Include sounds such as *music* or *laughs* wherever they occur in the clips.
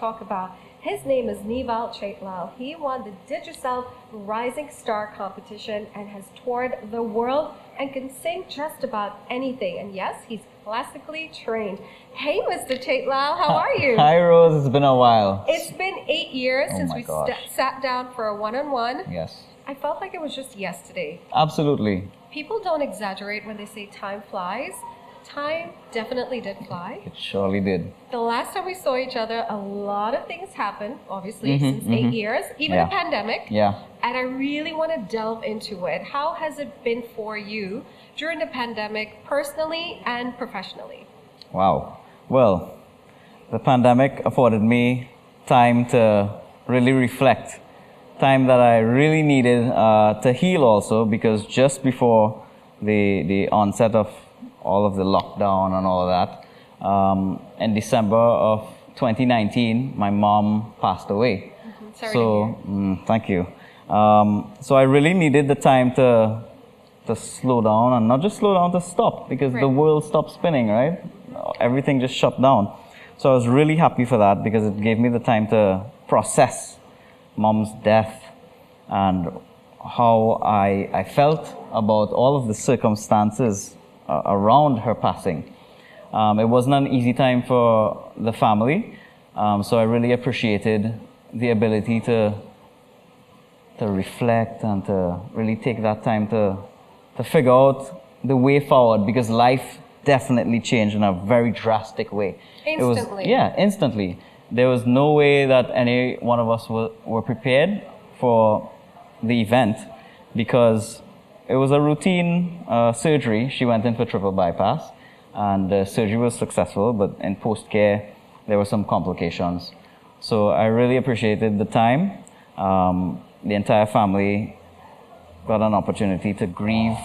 talk about. His name is Neval Chatelal. He won the Digicel Rising Star competition and has toured the world and can sing just about anything. And yes, he's classically trained. Hey, Mr. Chatelal, how are you? Hi, Rose. It's been a while. It's been eight years Oh since we sat down for a one-on-one. Yes. I felt like it was just yesterday. Absolutely. People don't exaggerate when they say time flies. Time definitely did fly. It surely did. The last time we saw each other, a lot of things happened, obviously, Mhm, since eight mhm. years, even Yeah. a pandemic. Yeah. And I really want to delve into it. How has it been for you during the pandemic, personally and professionally? Wow. Well, the pandemic afforded me time to really reflect, time that I really needed uh, to heal also, because just before the, the onset of all of the lockdown and all of that, um, in December of 2019, my mom passed away. Sorry so, mm, thank you. Um, so I really needed the time to to slow down and not just slow down to stop because the world stopped spinning, right? Everything just shut down. So I was really happy for that because it gave me the time to process mom's death and how I, I felt about all of the circumstances uh, around her passing. Um, it wasn't an easy time for the family, um, so I really appreciated the ability to to reflect and to really take that time to to figure out the way forward because life definitely changed in a very drastic way. It was- Instantly. yeah, instantly. There was no way that any one of us were, were prepared for the event because it was a routine uh, surgery. She went in for triple bypass and the surgery was successful, but in post care, there were some complications. So I really appreciated the time. Um, the entire family got an opportunity to grieve,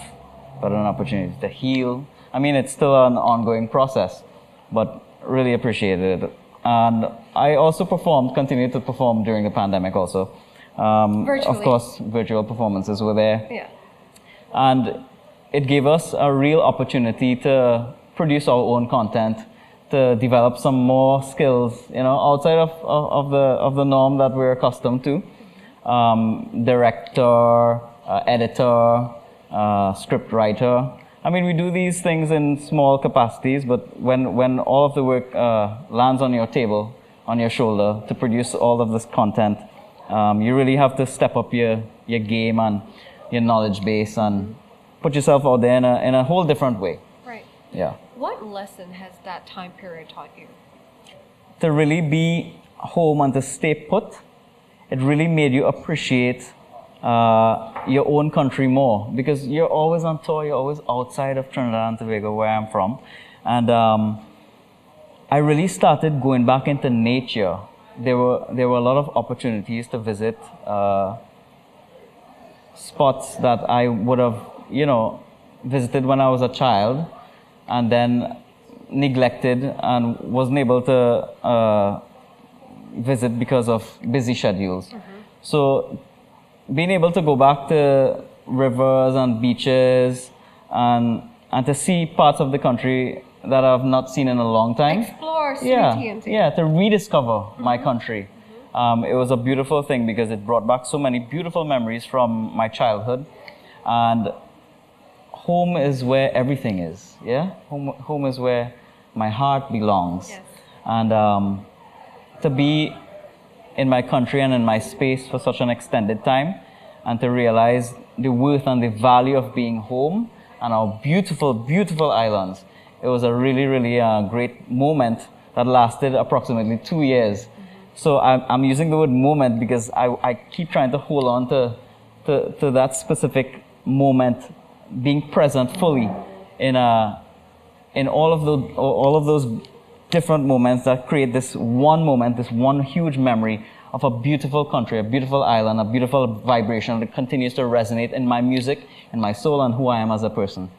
got an opportunity to heal. I mean, it's still an ongoing process, but really appreciated it. And I also performed, continued to perform during the pandemic also. Um, Of course, virtual performances were there. Yeah. And it gave us a real opportunity to produce our own content, to develop some more skills, you know, outside of, of, of the, of the norm that we're accustomed to. Um, director, uh, editor, uh, script writer. I mean, we do these things in small capacities, but when, when all of the work uh, lands on your table, on your shoulder, to produce all of this content, um, you really have to step up your, your game and your knowledge base and put yourself out there in a, in a whole different way. Right. Yeah. What lesson has that time period taught you? To really be home and to stay put, it really made you appreciate uh, your own country more because you're always on tour, you're always outside of Trinidad and Tobago, where I'm from. And um, I really started going back into nature. There were, there were a lot of opportunities to visit uh, spots that I would have, you know, visited when I was a child and then neglected and wasn't able to uh, visit because of busy schedules. So being able to go back to rivers and beaches and and to see parts of the country that I've not seen in a long time Explore, yeah, sweetie, yeah, to rediscover my country. Um, it was a beautiful thing because it brought back so many beautiful memories from my childhood, and home is where everything is. Yeah, home, home is where my heart belongs, Yes. and um, to be in my country and in my space for such an extended time, and to realize the worth and the value of being home and our beautiful, beautiful islands. It was a really, really uh, great moment that lasted approximately two years. So I'm, I'm using the word moment because I, I keep trying to hold on to, to, to that specific moment, being present fully in, a, in all, of the, all of those different moments that create this one moment, this one huge memory of a beautiful country, a beautiful island, a beautiful vibration that continues to resonate in my music, in my soul, and who I am as a person.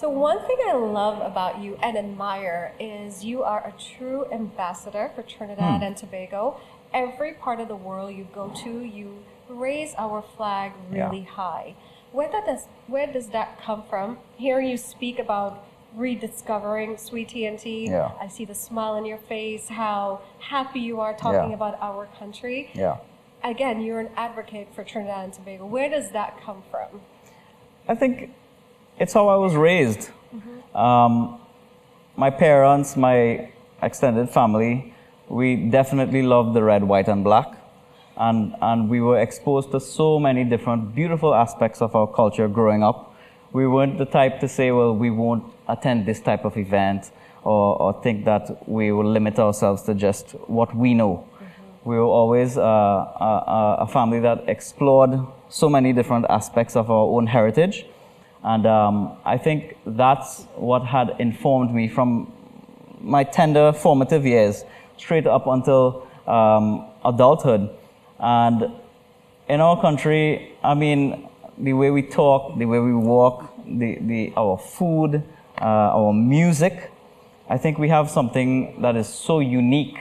So one thing I love about you and admire is you are a true ambassador for Trinidad hmm. and Tobago. Every part of the world you go to, you raise our flag really high. Where does where does that come from? Hearing you speak about rediscovering Sweet TNT, Yeah. I see the smile on your face, how happy you are talking Yeah. about our country. Yeah. Again, you're an advocate for Trinidad and Tobago. Where does that come from? I think it's how I was raised. Um, my parents, my extended family, we definitely loved the red, white, and black. And, and we were exposed to so many different beautiful aspects of our culture growing up. We weren't the type to say, well, we won't attend this type of event or, or think that we will limit ourselves to just what we know. We were always uh, a, a family that explored so many different aspects of our own heritage. And um, I think that's what had informed me from my tender formative years straight up until um, adulthood. And in our country, I mean, the way we talk, the way we walk, the, the, our food, uh, our music, I think we have something that is so unique.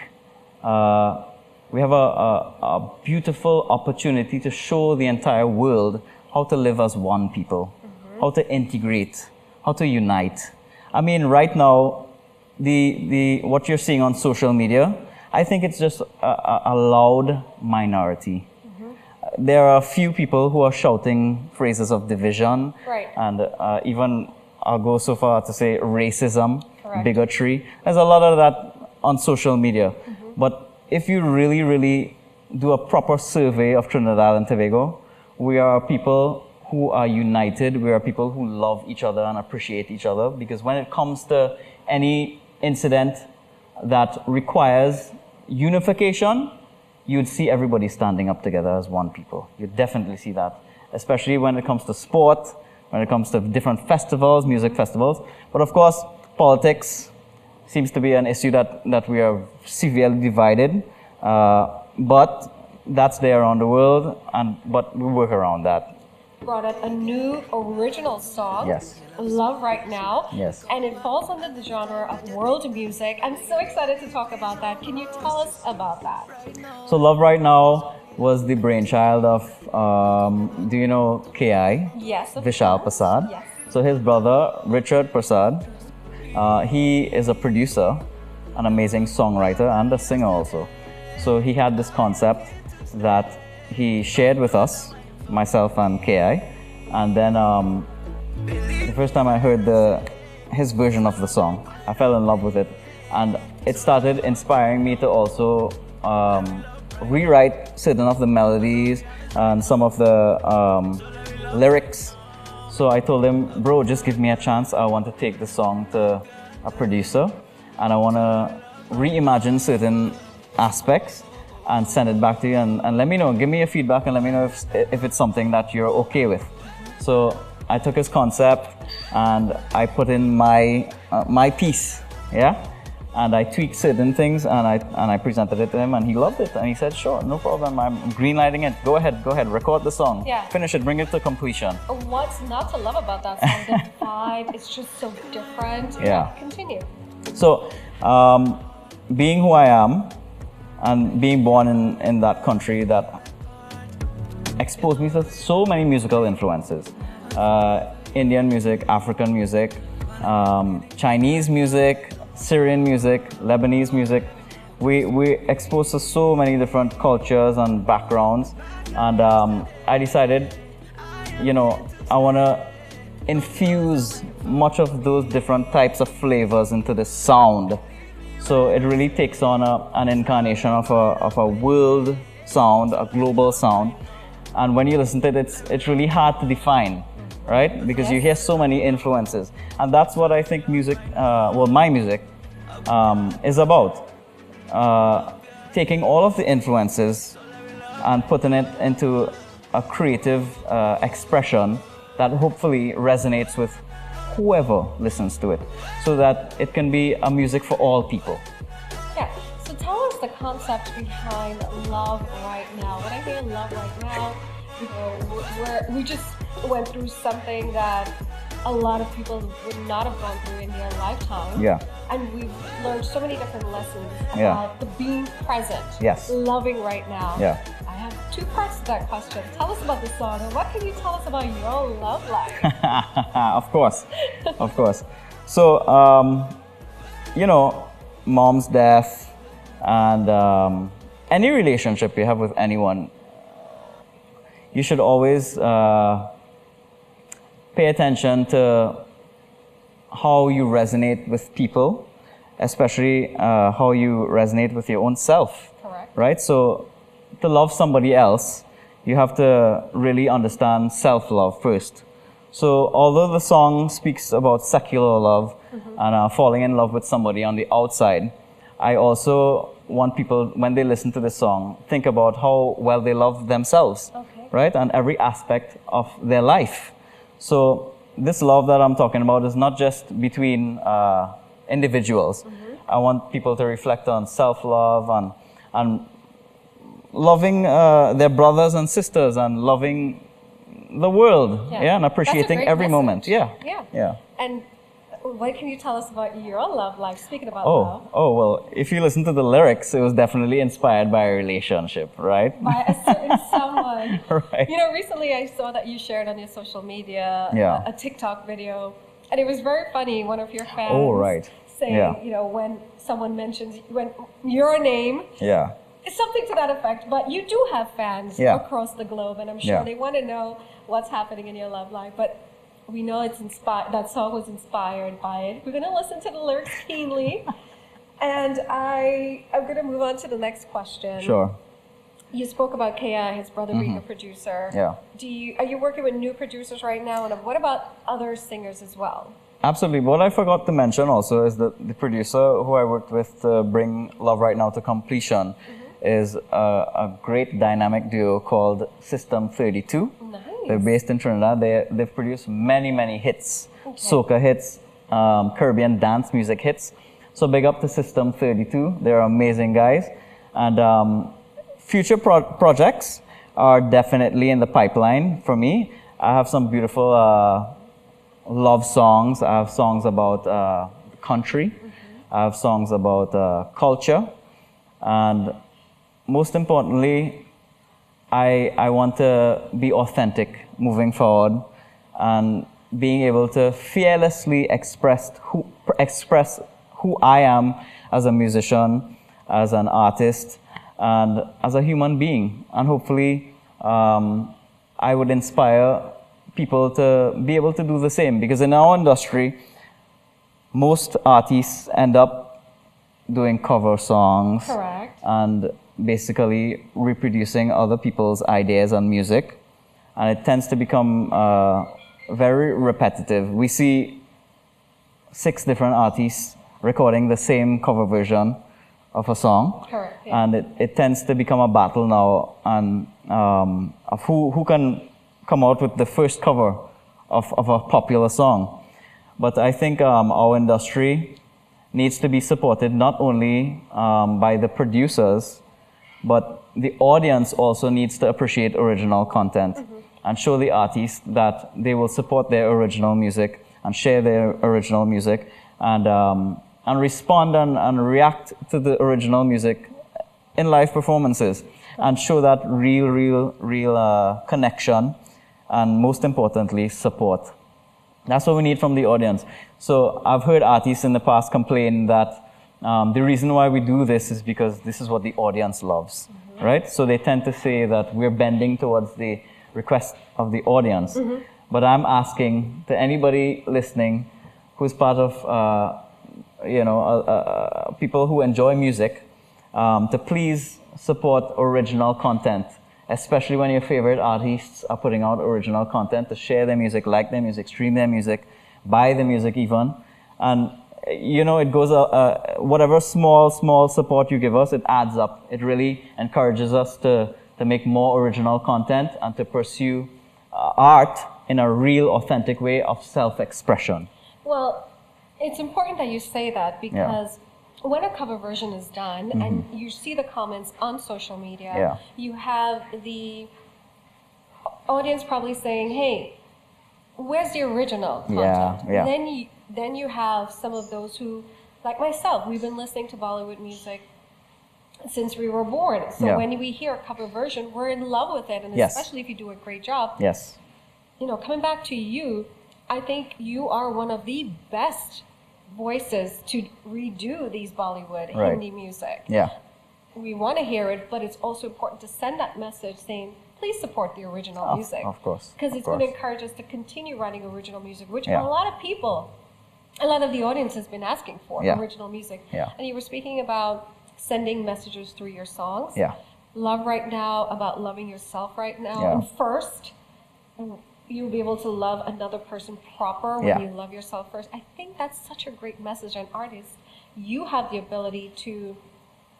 Uh, we have a, a, a beautiful opportunity to show the entire world how to live as one people, how to integrate, how to unite. I mean, right now, the, the, what you're seeing on social media, I think it's just a, a, loud minority. There are a few people who are shouting phrases of division Right. and uh, even I'll go so far to say racism, Correct. bigotry. There's a lot of that on social media. But if you really, really do a proper survey of Trinidad and Tobago, we are people who are united. We are people who love each other and appreciate each other because when it comes to any incident that requires unification, you'd see everybody standing up together as one people. You'd definitely see that, especially when it comes to sport, when it comes to different festivals, music festivals. But of course, politics seems to be an issue that, that we are severely divided. Uh, but that's there around the world, and but we work around that. Brought out a new original song. Yes. Love Right Now. Yes. And it falls under the genre of world music. I'm so excited to talk about that. Can you tell us about that? So Love Right Now was the brainchild of, um, do you know KI? Yes. of Vishal course. Prasad. Yes. So his brother, Richard Prasad, uh, he is a producer, an amazing songwriter, and a singer also. So he had this concept that he shared with us, myself and KI. And then um, the first time I heard the, his version of the song, I fell in love with it. And it started inspiring me to also um, rewrite certain of the melodies and some of the um, lyrics. So I told him, bro, just give me a chance. I want to take the song to a producer and I want to reimagine certain aspects and send it back to you and, and let me know. Give me your feedback and let me know if, if it's something that you're okay with. So I took his concept and I put in my, uh, my piece, yeah? And I tweaked certain things and I, and I presented it to him and he loved it. And he said, sure, no problem. I'm greenlighting it. Go ahead, go ahead, record the song. Yeah. Finish it, bring it to completion. What's not to love about that song? The *laughs* vibe, it's just so different. Yeah. Continue. So, um, being who I am and being born in, in that country that exposed me to so many musical influences uh, Indian music, African music, um, Chinese music, Syrian music, Lebanese music. We, we exposed to so many different cultures and backgrounds, and um, I decided, you know, I want to infuse much of those different types of flavors into the sound. So it really takes on a, an incarnation of a, of a world sound, a global sound. And when you listen to it, it's, it's really hard to define, right? Because you hear so many influences. And that's what I think music, uh, well, my music, um, is about. Uh, taking all of the influences and putting it into a creative uh, expression that hopefully resonates with whoever listens to it so that it can be a music for all people. Yeah. So tell us the concept behind love right now. When I hear love right now, you know, we're, we just went through something that a lot of people would not have gone through in their lifetime. Yeah. And we've learned so many different lessons Yeah. about the being present, Yes. loving right now. Yeah. Two parts to that question. Tell us about the song, and what can you tell us about your love life? *laughs* of course, of course. So, um, you know, mom's death and um, any relationship you have with anyone, you should always uh, pay attention to how you resonate with people, especially uh, how you resonate with your own self. Correct. Right? So, to love somebody else, you have to really understand self love first. So, although the song speaks about secular love and uh, falling in love with somebody on the outside, I also want people, when they listen to this song, think about how well they love themselves, Okay. right? And every aspect of their life. So, this love that I'm talking about is not just between uh, individuals. I want people to reflect on self love and, and loving uh, their brothers and sisters and loving the world, yeah, and appreciating every message. moment, yeah, Yeah. yeah. And what can you tell us about your love life? Speaking about Oh, love, oh well. If you listen to the lyrics, it was definitely inspired by a relationship, right? by a certain *laughs* someone. right. You know, recently I saw that you shared on your social media Yeah. a, a TikTok video, and it was very funny. One of your fans Oh, right. saying, Yeah. you know, when someone mentions when your name, Yeah. It's something to that effect. But you do have fans Yeah. across the globe, and I'm sure Yeah. they want to know what's happening in your love life. But we know it's inspired. That song was inspired by it. We're gonna listen to the lyrics keenly. *laughs* And I, I'm going to move on to the next question. Sure. You spoke about Ki, his brother being a producer. Mm-hmm. Yeah. Do you are you working with new producers right now? And what about other singers as well? Absolutely. What I forgot to mention also is that the producer who I worked with to bring Love Right Now to completion is a, a great dynamic duo called System 32. Nice. They're based in Trinidad. They, they've produced many, many hits, soca hits, um, Caribbean dance music hits. So big up to System 32. They're amazing guys. And um, future pro- projects are definitely in the pipeline for me. I have some beautiful uh, love songs. I have songs about uh, country. I have songs about uh, culture. And most importantly, I, I want to be authentic moving forward and being able to fearlessly express who, express who I am as a musician, as an artist, and as a human being. And hopefully, um, I would inspire people to be able to do the same. Because in our industry, most artists end up doing cover songs Correct. and basically reproducing other people's ideas and music. And it tends to become uh, very repetitive. We see six different artists recording the same cover version of a song. Correct, yeah. And it, it tends to become a battle now and, um, of who, who can come out with the first cover of, of a popular song. But I think um, our industry needs to be supported not only um, by the producers, but the audience also needs to appreciate original content and show the artists that they will support their original music and share their original music and, um, and respond and, and react to the original music in live performances and show that real, real, real uh, connection and most importantly, support. That's what we need from the audience. So I've heard artists in the past complain that um, the reason why we do this is because this is what the audience loves, right? So they tend to say that we're bending towards the request of the audience. But I'm asking to anybody listening who's part of, uh, you know, uh, uh, people who enjoy music, um, to please support original content especially when your favorite artists are putting out original content to share their music, like their music, stream their music, buy the music even. And, you know, it goes, uh, uh, whatever small, small support you give us, it adds up. It really encourages us to, to make more original content and to pursue uh, art in a real, authentic way of self expression. Well, it's important that you say that because when a cover version is done and you see the comments on social media, Mm-hmm. Yeah. you have the audience probably saying, hey, where's the original content? Yeah, yeah. Then you then you have some of those who, like myself, we've been listening to Bollywood music since we were born. So Yeah. when we hear a cover version, we're in love with it, and Yes. especially if you do a great job. Yes. You know, coming back to you, I think you are one of the best voices to redo these Bollywood Right. Hindi music. Yeah. We want to hear it, but it's also important to send that message saying, please support the original Of, music. of course. Because it's going to encourage us to continue writing original music, which Yeah. a lot of people, a lot of the audience has been asking for Yeah. original music. Yeah. And you were speaking about sending messages through your songs. Yeah. Love right now, about loving yourself right now. Yeah. And first, you'll be able to love another person proper when Yeah. you love yourself first. I think that's such a great message. And artists, you have the ability to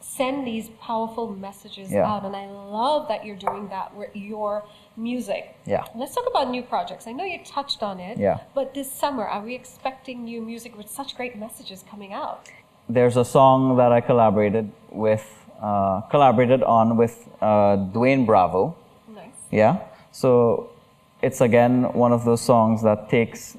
send these powerful messages Yeah. out. And I love that you're doing that with your music. Yeah. Let's talk about new projects. I know you touched on it. Yeah. But this summer, are we expecting new music with such great messages coming out? There's a song that I collaborated with, uh, collaborated on with uh, Dwayne Bravo. Nice. Yeah. So it's again one of those songs that takes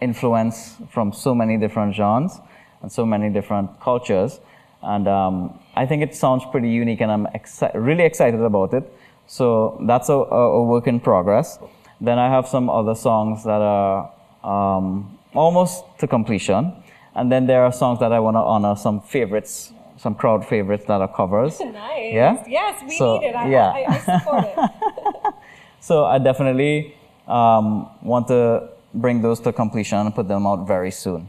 influence from so many different genres and so many different cultures. And um, I think it sounds pretty unique, and I'm exci- really excited about it. So that's a, a, work in progress. Then I have some other songs that are um, almost to completion. And then there are songs that I want to honor some favorites, some crowd favorites that are covers. *laughs* Nice. Yeah? Yes, we So, need it. I, yeah. I, I support it. *laughs* *laughs* So I definitely um, want to bring those to completion and put them out very soon.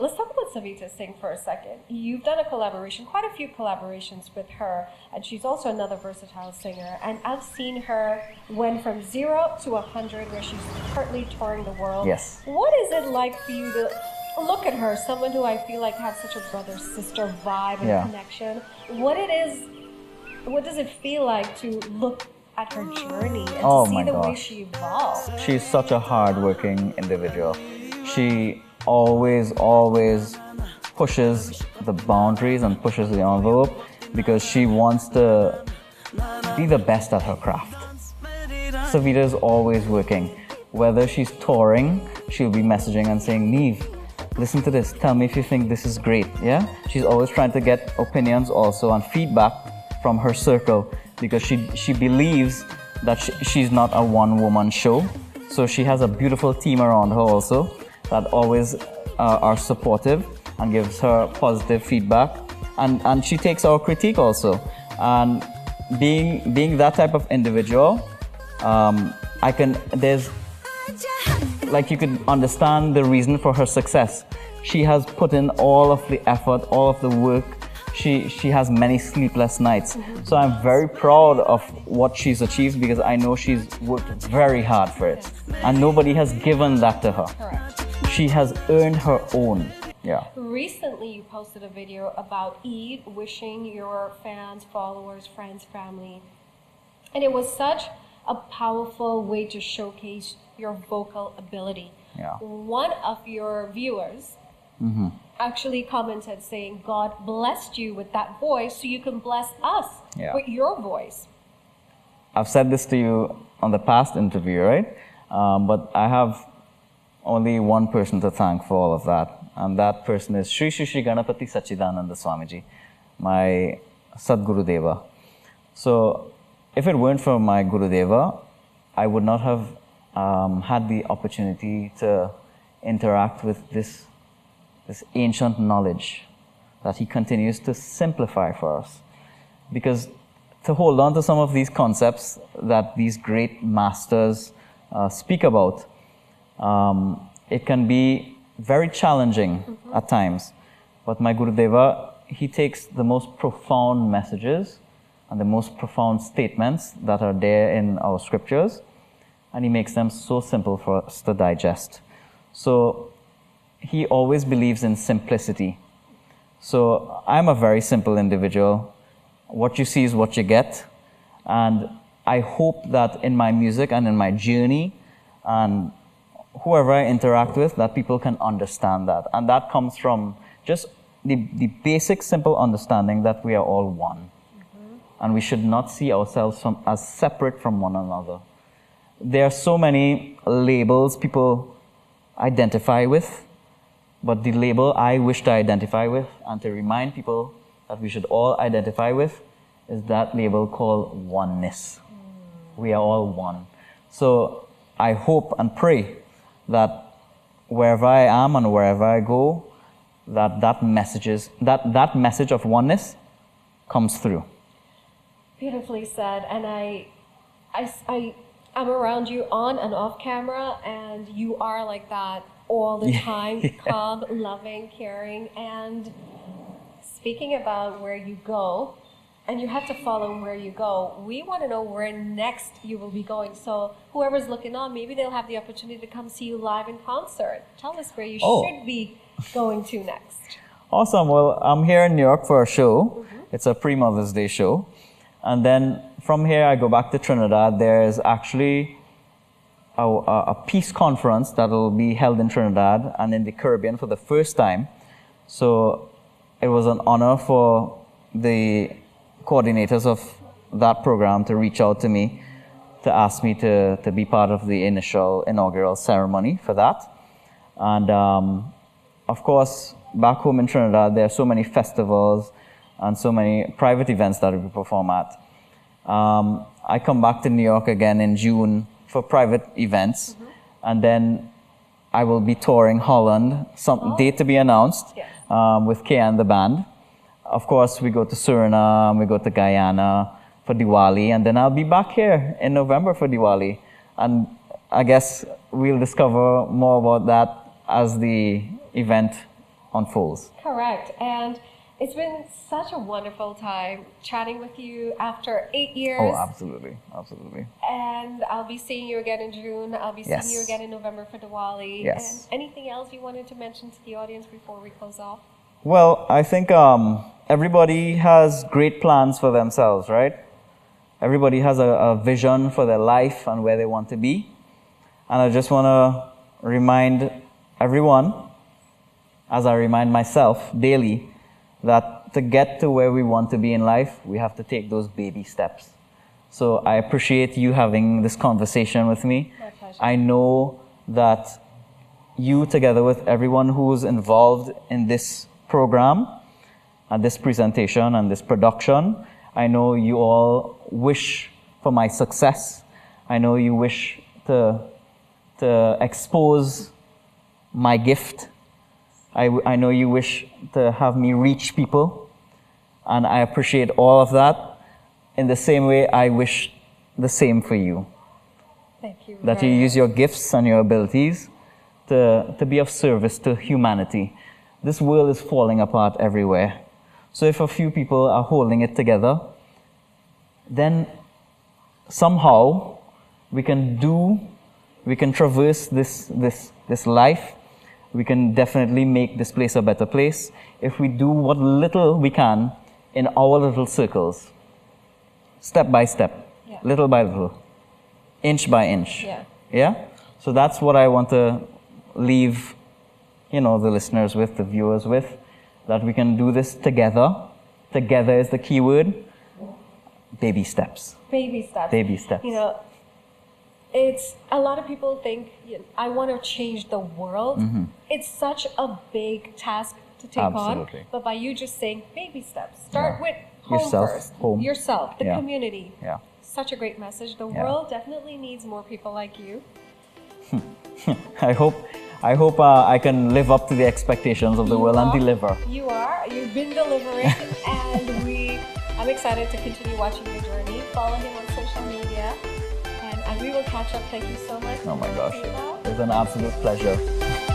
Let's talk Savita Singh for a second. You've done a collaboration, quite a few collaborations with her, and she's also another versatile singer. And I've seen her went from zero to a hundred, where she's currently touring the world. Yes. What is it like for you to look at her, someone who I feel like has such a brother sister vibe and Yeah. connection? What it is, what does it feel like to look at her journey and Oh to see the way she evolved? She's such a hardworking individual. She always, always pushes the boundaries and pushes the envelope because she wants to be the best at her craft. Savita is always working. Whether she's touring, she'll be messaging and saying, Neve, listen to this. Tell me if you think this is great. Yeah? She's always trying to get opinions also and feedback from her circle because she, she believes that she, she's not a one woman show. So she has a beautiful team around her also that always uh, are supportive and gives her positive feedback. And, and she takes our critique also. And being, being that type of individual, um, I can, there's like you could understand the reason for her success. She has put in all of the effort, all of the work. She she has many sleepless nights. So I'm very proud of what she's achieved because I know she's worked very hard for it. And nobody has given that to her. She has earned her own. Yeah. Recently, you posted a video about Eid wishing your fans, followers, friends, family. And it was such a powerful way to showcase your vocal ability. Yeah. One of your viewers Mm-hmm. actually commented saying, God blessed you with that voice so you can bless us Yeah. with your voice. I've said this to you on the past interview, right? Um, but I have only one person to thank for all of that, and that person is Sri Sri Sri Ganapati Sachidananda Swamiji, my Sadguru Deva. So, if it weren't for my Guru Deva, I would not have um, had the opportunity to interact with this, this ancient knowledge that he continues to simplify for us because to hold on to some of these concepts that these great masters uh, speak about, um, it can be very challenging at times. But my Gurudeva, he takes the most profound messages and the most profound statements that are there in our scriptures, and he makes them so simple for us to digest. So he always believes in simplicity. So I'm a very simple individual. What you see is what you get. And I hope that in my music and in my journey and whoever I interact with, that people can understand that. And that comes from just the, the basic, simple understanding that we are all one. Mm-hmm. And we should not see ourselves from, as separate from one another. there are so many labels people identify with, but the label I wish to identify with and to remind people that we should all identify with is that label called oneness. Mm. We are all one. So I hope and pray that wherever I am and wherever I go, that that messages that that message of oneness comes through. Beautifully said. And I, I, I, I'm around you on and off camera, and you are like that all the *laughs* time Yeah. calm, loving, caring. And speaking about where you go, and you have to follow where you go, we want to know where next you will be going. So, whoever's looking on, maybe they'll have the opportunity to come see you live in concert. Tell us where you Oh. should be going to next. Awesome. Well, I'm here in New York for a show. Mm-hmm. It's a pre Mother's Day show. And then from here, I go back to Trinidad. There's actually a, a, a peace conference that will be held in Trinidad and in the Caribbean for the first time. So it was an honor for the coordinators of that program to reach out to me to ask me to, to be part of the initial inaugural ceremony for that. And um, of course, back home in Trinidad, there are so many festivals and so many private events that we perform at. Um, I come back to New York again in June for private events, and then I will be touring Holland, some date to be announced, Yes. um, with KI and the band. Of course, we go to Suriname, we go to Guyana for Diwali, and then I'll be back here in November for Diwali. And I guess we'll discover more about that as the event unfolds. Correct. And it's been such a wonderful time chatting with you after eight years. Oh, absolutely, absolutely. And I'll be seeing you again in June. I'll be seeing Yes. you again in November for Diwali. Yes. And anything else you wanted to mention to the audience before we close off? Well, I think um, everybody has great plans for themselves, right? Everybody has a, a vision for their life and where they want to be. And I just want to remind everyone, as I remind myself daily, that to get to where we want to be in life, we have to take those baby steps. So I appreciate you having this conversation with me. I know that you, together with everyone who's involved in this program and this presentation and this production, I know you all wish for my success. I know you wish to, to expose my gift. I, I know you wish to have me reach people, and I appreciate all of that. In the same way, I wish the same for you Thank you. that you use your gifts and your abilities to, to be of service to humanity. This world is falling apart everywhere. So if a few people are holding it together, then somehow we can do, we can traverse this, this, this life. We can definitely make this place a better place if we do what little we can in our little circles, step by step, Yeah. little by little, inch by inch. Yeah. Yeah? So that's what I want to leave, you know, the listeners with, the viewers with, that we can do this together. Together is the key word. Baby steps. Baby steps. Baby steps. You know, it's a lot of people think I want to change the world. It's such a big task to take Mm-hmm. Absolutely. on. But by you just saying baby steps, start Yeah. with home Yourself, first, home. yourself, the Yeah. community. Yeah. Such a great message. The Yeah. world definitely needs more people like you. *laughs* I hope, I hope uh, I can live up to the expectations of the You world and deliver. You are. You've been delivering, *laughs* and we. I'm excited to continue watching your journey. Follow him on social media, and, and we will catch up. Thank you so much. Oh my gosh. It's an absolute pleasure.